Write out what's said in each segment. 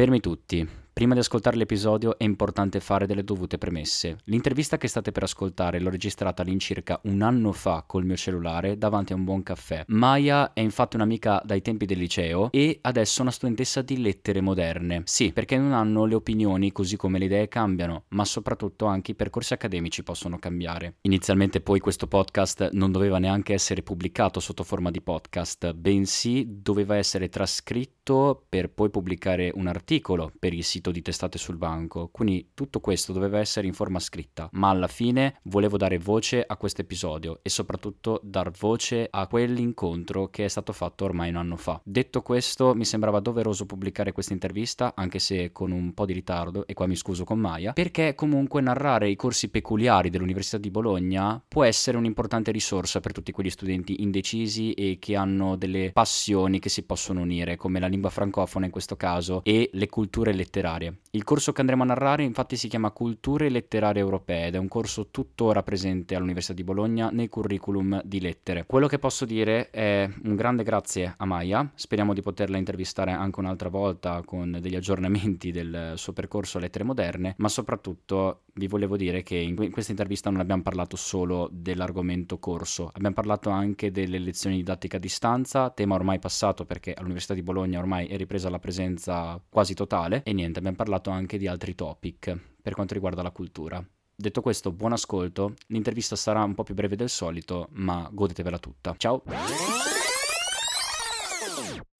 Fermi tutti. Prima di ascoltare l'episodio è importante fare delle dovute premesse. L'intervista che state per ascoltare l'ho registrata all'incirca un anno fa col mio cellulare davanti a un buon caffè. Maya è infatti un'amica dai tempi del liceo e adesso una studentessa di lettere moderne. Sì, perché in un anno le opinioni così come le idee cambiano, ma soprattutto anche i percorsi accademici possono cambiare. Inizialmente poi questo podcast non doveva neanche essere pubblicato sotto forma di podcast, bensì doveva essere trascritto per poi pubblicare un articolo per il sito di testate sul banco, quindi tutto questo doveva essere in forma scritta, ma alla fine volevo dare voce a questo episodio e soprattutto dar voce a quell'incontro che è stato fatto ormai un anno fa. Detto questo, mi sembrava doveroso pubblicare questa intervista, anche se con un po' di ritardo, e qua mi scuso con Maya, perché comunque narrare i corsi peculiari dell'Università di Bologna può essere un'importante risorsa per tutti quegli studenti indecisi e che hanno delle passioni che si possono unire, come la lingua francofona in questo caso e le culture letterarie letterarie. Il corso che andremo a narrare infatti si chiama Culture letterarie europee ed è un corso tuttora presente all'Università di Bologna nei curriculum di lettere. Quello che posso dire è un grande grazie a Maya, speriamo di poterla intervistare anche un'altra volta con degli aggiornamenti del suo percorso a lettere moderne, ma soprattutto vi volevo dire che in questa intervista non abbiamo parlato solo dell'argomento corso, abbiamo parlato anche delle lezioni di didattica a distanza, tema ormai passato perché all'Università di Bologna ormai è ripresa la presenza quasi totale e niente, abbiamo parlato anche di altri topic per quanto riguarda la cultura. Detto questo, buon ascolto, l'intervista sarà un po' più breve del solito, ma godetevela tutta. Ciao!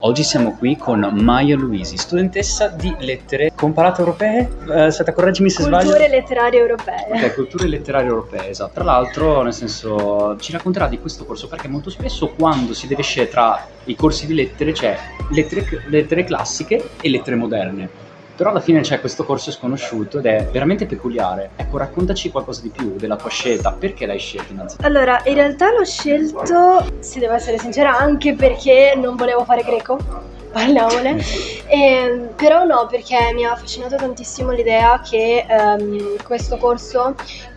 Oggi siamo qui con Maya Luisi, studentessa di lettere comparate europee. Eh, aspetta, correggimi se culture sbaglio. Culture letterarie europee. Ok, culture letterarie europee, esatto. Tra l'altro, nel senso, ci racconterà di questo corso perché molto spesso quando si deve scegliere tra i corsi di lettere c'è lettere, lettere classiche e lettere moderne però alla fine c'è questo corso sconosciuto ed è veramente peculiare. Ecco, raccontaci qualcosa di più della tua scelta, perché l'hai scelto innanzitutto? Allora, in realtà l'ho scelto, se devo essere sincera, anche perché non volevo fare greco parliamone. E, ehm, però no, perché mi ha affascinato tantissimo l'idea che um, questo corso,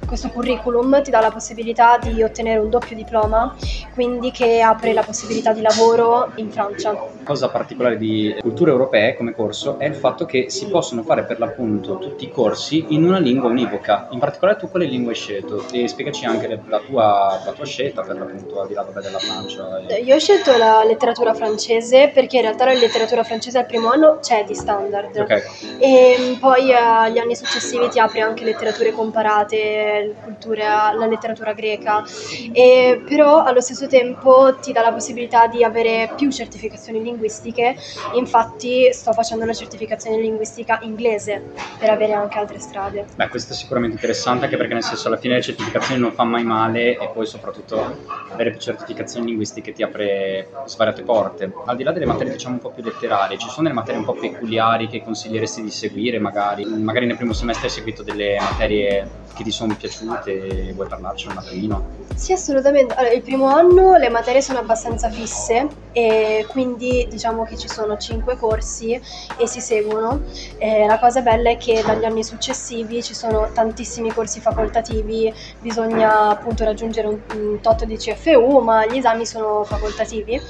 questo curriculum ti dà la possibilità di ottenere un doppio diploma, quindi che apre la possibilità di lavoro in Francia. La cosa particolare di culture europee come corso è il fatto che si possono fare per l'appunto tutti i corsi in una lingua univoca. In particolare tu quale lingua hai scelto? E spiegaci anche la tua, la tua scelta per l'appunto al di là della Francia. Io ho scelto la letteratura francese perché in realtà la letteratura francese al primo anno c'è di standard okay. e poi agli anni successivi ti apri anche letterature comparate, cultura, la letteratura greca, e, però allo stesso tempo ti dà la possibilità di avere più certificazioni linguistiche, infatti sto facendo una certificazione linguistica inglese per avere anche altre strade. Beh, questo è sicuramente interessante anche perché nel senso alla fine le certificazioni non fa mai male e poi soprattutto avere più certificazioni linguistiche ti apre svariate porte. Al di là delle materie diciamo un po' più letterarie, ci sono delle materie un po' peculiari che consiglieresti di seguire magari? Magari nel primo semestre hai seguito delle materie che ti sono piaciute, vuoi parlarci un attimino? Sì, assolutamente. Allora, il primo anno le materie sono abbastanza fisse e quindi diciamo che ci sono cinque corsi e si seguono. E la cosa bella è che dagli anni successivi ci sono tantissimi corsi facoltativi, bisogna appunto raggiungere un, tot di CFU, ma gli esami sono facoltativi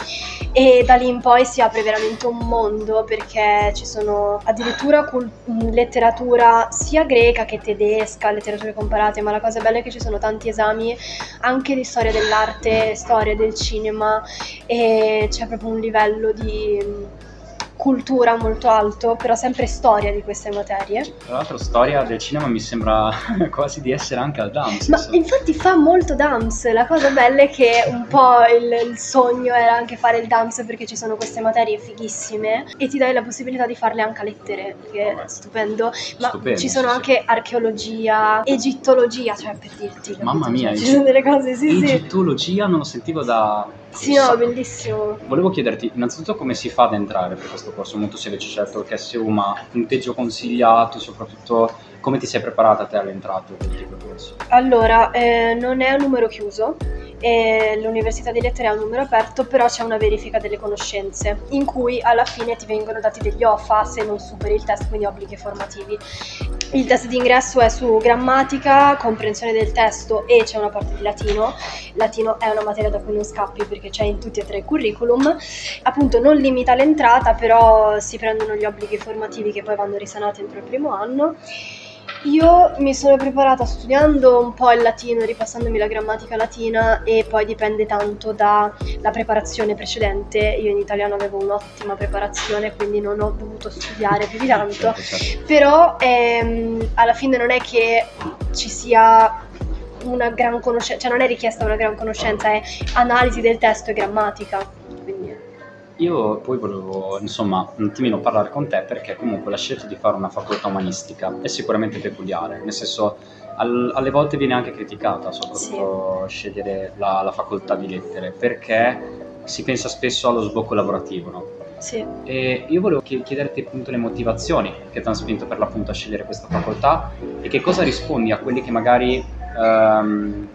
e da lì in poi si apre veramente un mondo perché ci sono addirittura letteratura sia greca che tedesca, letterature comparate, ma la cosa bella è che ci sono tanti esami anche di storia dell'arte, storia del cinema e c'è proprio un livello di cultura molto alto, però sempre storia di queste materie. Tra l'altro storia del cinema mi sembra quasi di essere anche al DAMS. Ma infatti fa molto DAMS, la cosa bella è che un po' il, il, sogno era anche fare il DAMS perché ci sono queste materie fighissime e ti dai la possibilità di farle anche a lettere, che è stupendo, ma stupendo, ci sono sì, anche sì. archeologia, egittologia, cioè per dirti. Mamma mia, ci sono delle cose, sì, egittologia non lo sentivo da sì, no, bellissimo. Volevo chiederti innanzitutto come si fa ad entrare per questo corso. Molto avete scelto il KSU, ma punteggio consigliato, soprattutto come ti sei preparata te all'entrata di corso? Allora, eh, non è un numero chiuso e l'università di lettere ha un numero aperto, però c'è una verifica delle conoscenze, in cui alla fine ti vengono dati degli OFA se non superi il test, quindi obblighi formativi. Il test d'ingresso è su grammatica, comprensione del testo e c'è una parte di latino. Latino è una materia da cui non scappi perché c'è in tutti e tre i curriculum. Appunto non limita l'entrata, però si prendono gli obblighi formativi che poi vanno risanati entro il primo anno. Io mi sono preparata studiando un po' il latino, ripassandomi la grammatica latina e poi dipende tanto dalla preparazione precedente. Io in italiano avevo un'ottima preparazione, quindi non ho dovuto studiare più di tanto. Certo, certo. Però ehm, alla fine non è che ci sia una gran conoscenza, cioè non è richiesta una gran conoscenza, è analisi del testo e grammatica. Io poi volevo, insomma, un attimino parlare con te perché comunque la scelta di fare una facoltà umanistica è sicuramente peculiare, nel senso al, alle volte viene anche criticata, soprattutto sì. scegliere la, la, facoltà di lettere, perché si pensa spesso allo sbocco lavorativo, no? Sì. E io volevo chiederti appunto le motivazioni che ti hanno spinto per l'appunto a scegliere questa facoltà e che cosa rispondi a quelli che magari um,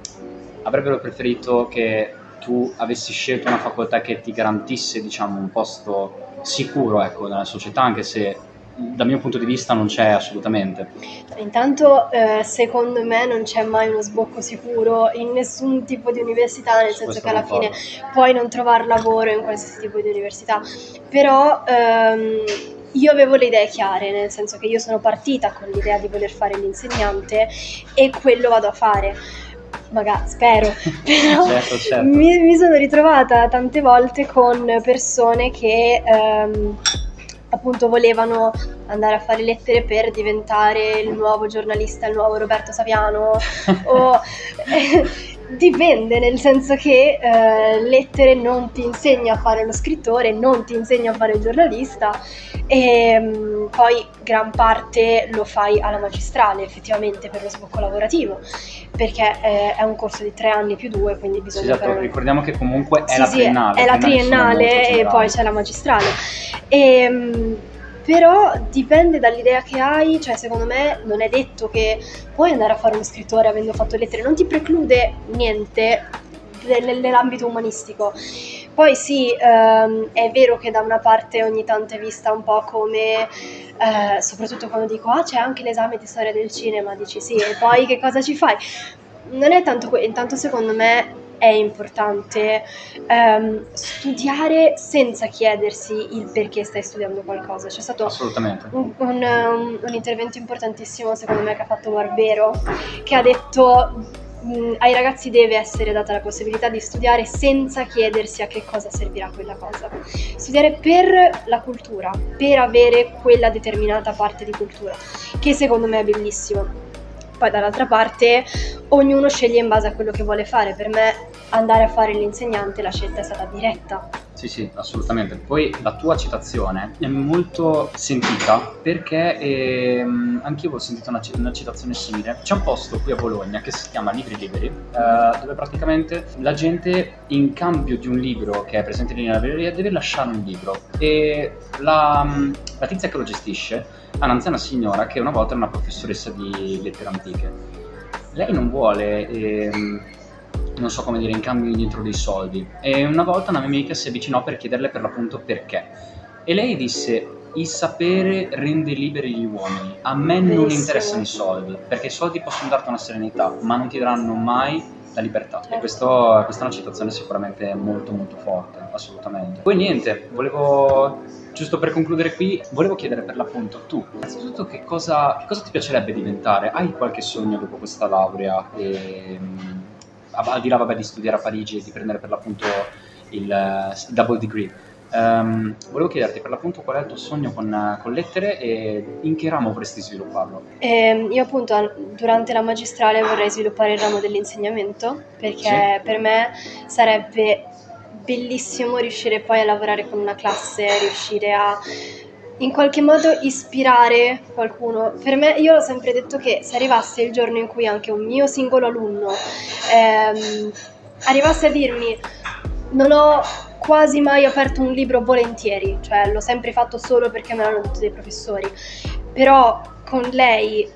avrebbero preferito che tu avessi scelto una facoltà che ti garantisse, diciamo, un posto sicuro, ecco, nella società, anche se dal mio punto di vista non c'è assolutamente. Intanto, eh, secondo me, non c'è mai uno sbocco sicuro in nessun tipo di università, nel senso che alla fine puoi non trovare lavoro in qualsiasi tipo di università, però ehm, io avevo le idee chiare, nel senso che io sono partita con l'idea di voler fare l'insegnante e quello vado a fare magari spero, però certo, certo. Mi, mi, sono ritrovata tante volte con persone che ehm, appunto volevano andare a fare lettere per diventare il nuovo giornalista, il nuovo Roberto Saviano o Dipende, nel senso che eh, lettere non ti insegna a fare lo scrittore, non ti insegna a fare il giornalista e mh, mm, poi gran parte lo fai alla magistrale effettivamente per lo sbocco lavorativo perché eh, è un corso di tre anni più due quindi bisogna... Sì, esatto, per... ricordiamo che comunque è sì, la triennale. Sì, è la triennale e poi c'è la magistrale. E, mh, mm, però dipende dall'idea che hai, cioè secondo me non è detto che puoi andare a fare uno scrittore avendo fatto lettere, non ti preclude niente nell'ambito umanistico. Poi sì, ehm, è vero che da una parte ogni tanto è vista un po' come, eh, soprattutto quando dico, ah c'è anche l'esame di storia del cinema, dici sì, e poi che cosa ci fai? Non è tanto quello, intanto secondo me è importante um, studiare senza chiedersi il perché stai studiando qualcosa. C'è stato un, un, um, un, intervento importantissimo, secondo me, che ha fatto Barbero, che ha detto mh, ai ragazzi deve essere data la possibilità di studiare senza chiedersi a che cosa servirà quella cosa. Studiare per la cultura, per avere quella determinata parte di cultura, che secondo me è bellissimo poi dall'altra parte ognuno sceglie in base a quello che vuole fare. Per me andare a fare l'insegnante la scelta è stata diretta. Sì, sì, assolutamente. Poi la tua citazione è molto sentita perché ehm, anch'io ho sentito una, una, citazione simile. C'è un posto qui a Bologna che si chiama Libri Liberi, eh, dove praticamente la gente in cambio di un libro che è presente lì nella libreria deve lasciare un libro e la, la tizia che lo gestisce ha un'anziana signora che una volta era una professoressa di lettere antiche. Lei non vuole... Ehm, non so come dire, in cambio dietro dei soldi. E una volta una mia amica si avvicinò per chiederle per l'appunto perché. E lei disse: Il sapere rende liberi gli uomini. A me non Bellissimo. interessano i soldi, perché i soldi possono darti una serenità, ma non ti daranno mai la libertà. E questo, questa è una citazione sicuramente molto molto forte, assolutamente. Poi niente, volevo, giusto per concludere qui, volevo chiedere per l'appunto tu, innanzitutto che cosa, che cosa ti piacerebbe diventare? Hai qualche sogno dopo questa laurea? E, al di là vabbè, di studiare a Parigi e di prendere per l'appunto il, il double degree. Um, volevo chiederti per l'appunto qual è il tuo sogno con, con lettere e in che ramo vorresti svilupparlo? Eh, io appunto durante la magistrale vorrei sviluppare il ramo dell'insegnamento perché sì. per me sarebbe bellissimo riuscire poi a lavorare con una classe, riuscire a in qualche modo ispirare qualcuno. Per me, io ho sempre detto che se arrivasse il giorno in cui anche un mio singolo alunno ehm, arrivasse a dirmi non ho quasi mai aperto un libro volentieri, cioè l'ho sempre fatto solo perché me l'hanno detto dei professori, però con lei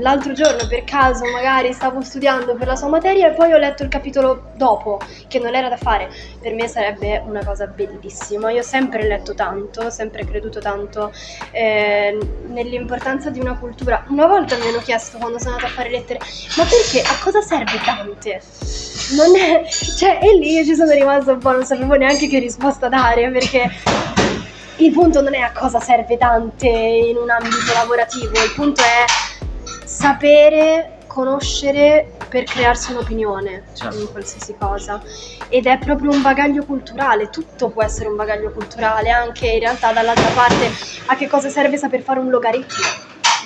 l'altro giorno per caso magari stavo studiando per la sua materia e poi ho letto il capitolo dopo, che non era da fare. Per me sarebbe una cosa bellissima. Io ho sempre letto tanto, ho sempre creduto tanto eh, nell'importanza di una cultura. Una volta mi hanno chiesto quando sono andata a fare lettere, ma perché a cosa serve Dante? Non è, cioè, e lì io ci sono rimasta un po', non sapevo neanche che risposta dare perché il punto non è a cosa serve Dante in un ambito lavorativo, il punto è sapere, conoscere per crearsi un'opinione Certo. in qualsiasi cosa. Ed è proprio un bagaglio culturale, tutto può essere un bagaglio culturale, anche in realtà dall'altra parte a che cosa serve saper fare un logaritmo.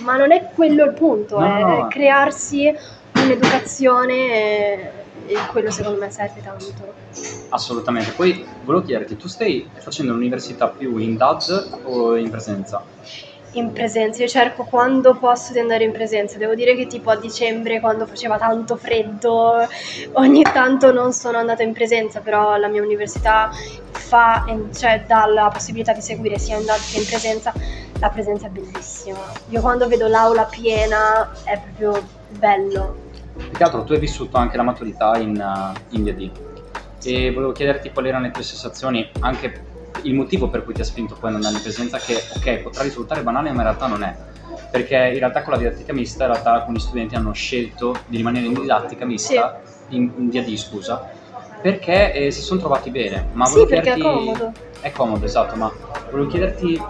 Ma non è quello il punto, No, è no. crearsi un'educazione e, e quello secondo me serve tanto. Assolutamente. Poi volevo chiederti, tu stai facendo l'università più in DAD o in presenza? In presenza, io cerco quando posso di andare in presenza. Devo dire che tipo a dicembre, quando faceva tanto freddo, ogni tanto non sono andata in presenza, però la mia università fa, cioè dà la possibilità di seguire sia in DAD che in presenza. La presenza è bellissima. Io quando vedo l'aula piena è proprio bello. Più che altro tu hai vissuto anche la maturità in, uh, in DD e volevo chiederti quali erano le tue sensazioni, anche il motivo per cui ti ha spinto poi ad andare in presenza, che ok, potrà risultare banale, ma in realtà non è. Perché in realtà con la didattica mista, in realtà alcuni studenti hanno scelto di rimanere in didattica mista, in, in DD scusa, perché eh, si sono trovati bene. Ma Sì, volevo perché è chiederti- comodo. È comodo, esatto, ma volevo chiederti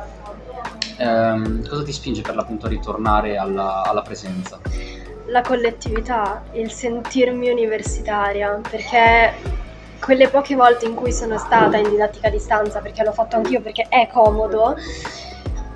ehm, cosa ti spinge per l'appunto a ritornare alla, alla presenza. la collettività, il sentirmi universitaria, perché quelle poche volte in cui sono stata in didattica a distanza, perché l'ho fatto anch'io perché è comodo,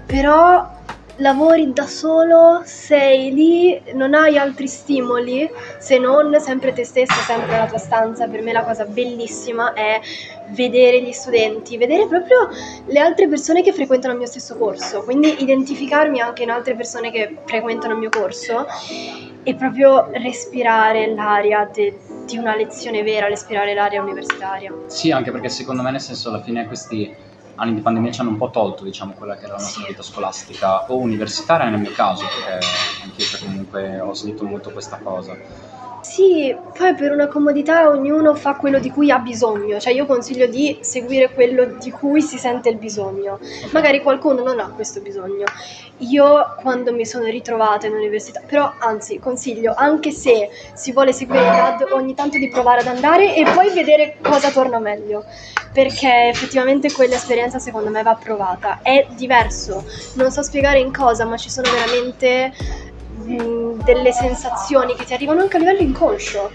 però lavori da solo, sei lì, non hai altri stimoli se non sempre te stessa, sempre la tua stanza. Per me la cosa bellissima è vedere gli studenti, vedere proprio le altre persone che frequentano il mio stesso corso, quindi identificarmi anche in altre persone che frequentano il mio corso e proprio respirare l'aria de- di una lezione vera, respirare l'aria universitaria. Sì, anche perché secondo me, nel senso, alla fine questi anni di pandemia ci hanno un po' tolto, diciamo, quella che era la nostra vita scolastica o universitaria nel mio caso, perché anch'io cioè, comunque ho sentito molto questa cosa. Sì, poi per una comodità ognuno fa quello di cui ha bisogno, cioè io consiglio di seguire quello di cui si sente il bisogno. Magari qualcuno non ha questo bisogno. Io quando mi sono ritrovata in università, però anzi consiglio, anche se si vuole seguire il DAD, ogni tanto di provare ad andare e poi vedere cosa torna meglio, perché effettivamente quell'esperienza secondo me va provata. È diverso, non so spiegare in cosa, ma ci sono veramente mh, delle sensazioni che ti arrivano anche a livello inconscio,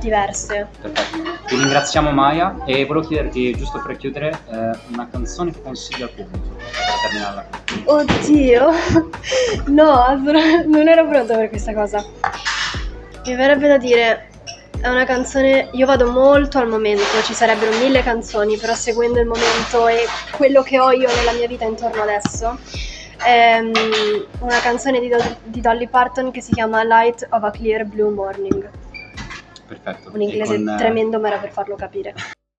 diverse. Perfetto. Ti ringraziamo Maya e volevo chiederti, giusto per chiudere, eh, una canzone che consigli al pubblico per terminarla. Oddio, no, non ero pronta per questa cosa. Mi verrebbe da dire, è una canzone, io vado molto al momento, ci sarebbero mille canzoni, però seguendo il momento e quello che ho io nella mia vita intorno adesso, è mm, una canzone di, Do- di Dolly Parton che si chiama Light of a Clear Blue Morning. Perfetto. Un inglese con, eh, tremendo, ma era per farlo capire.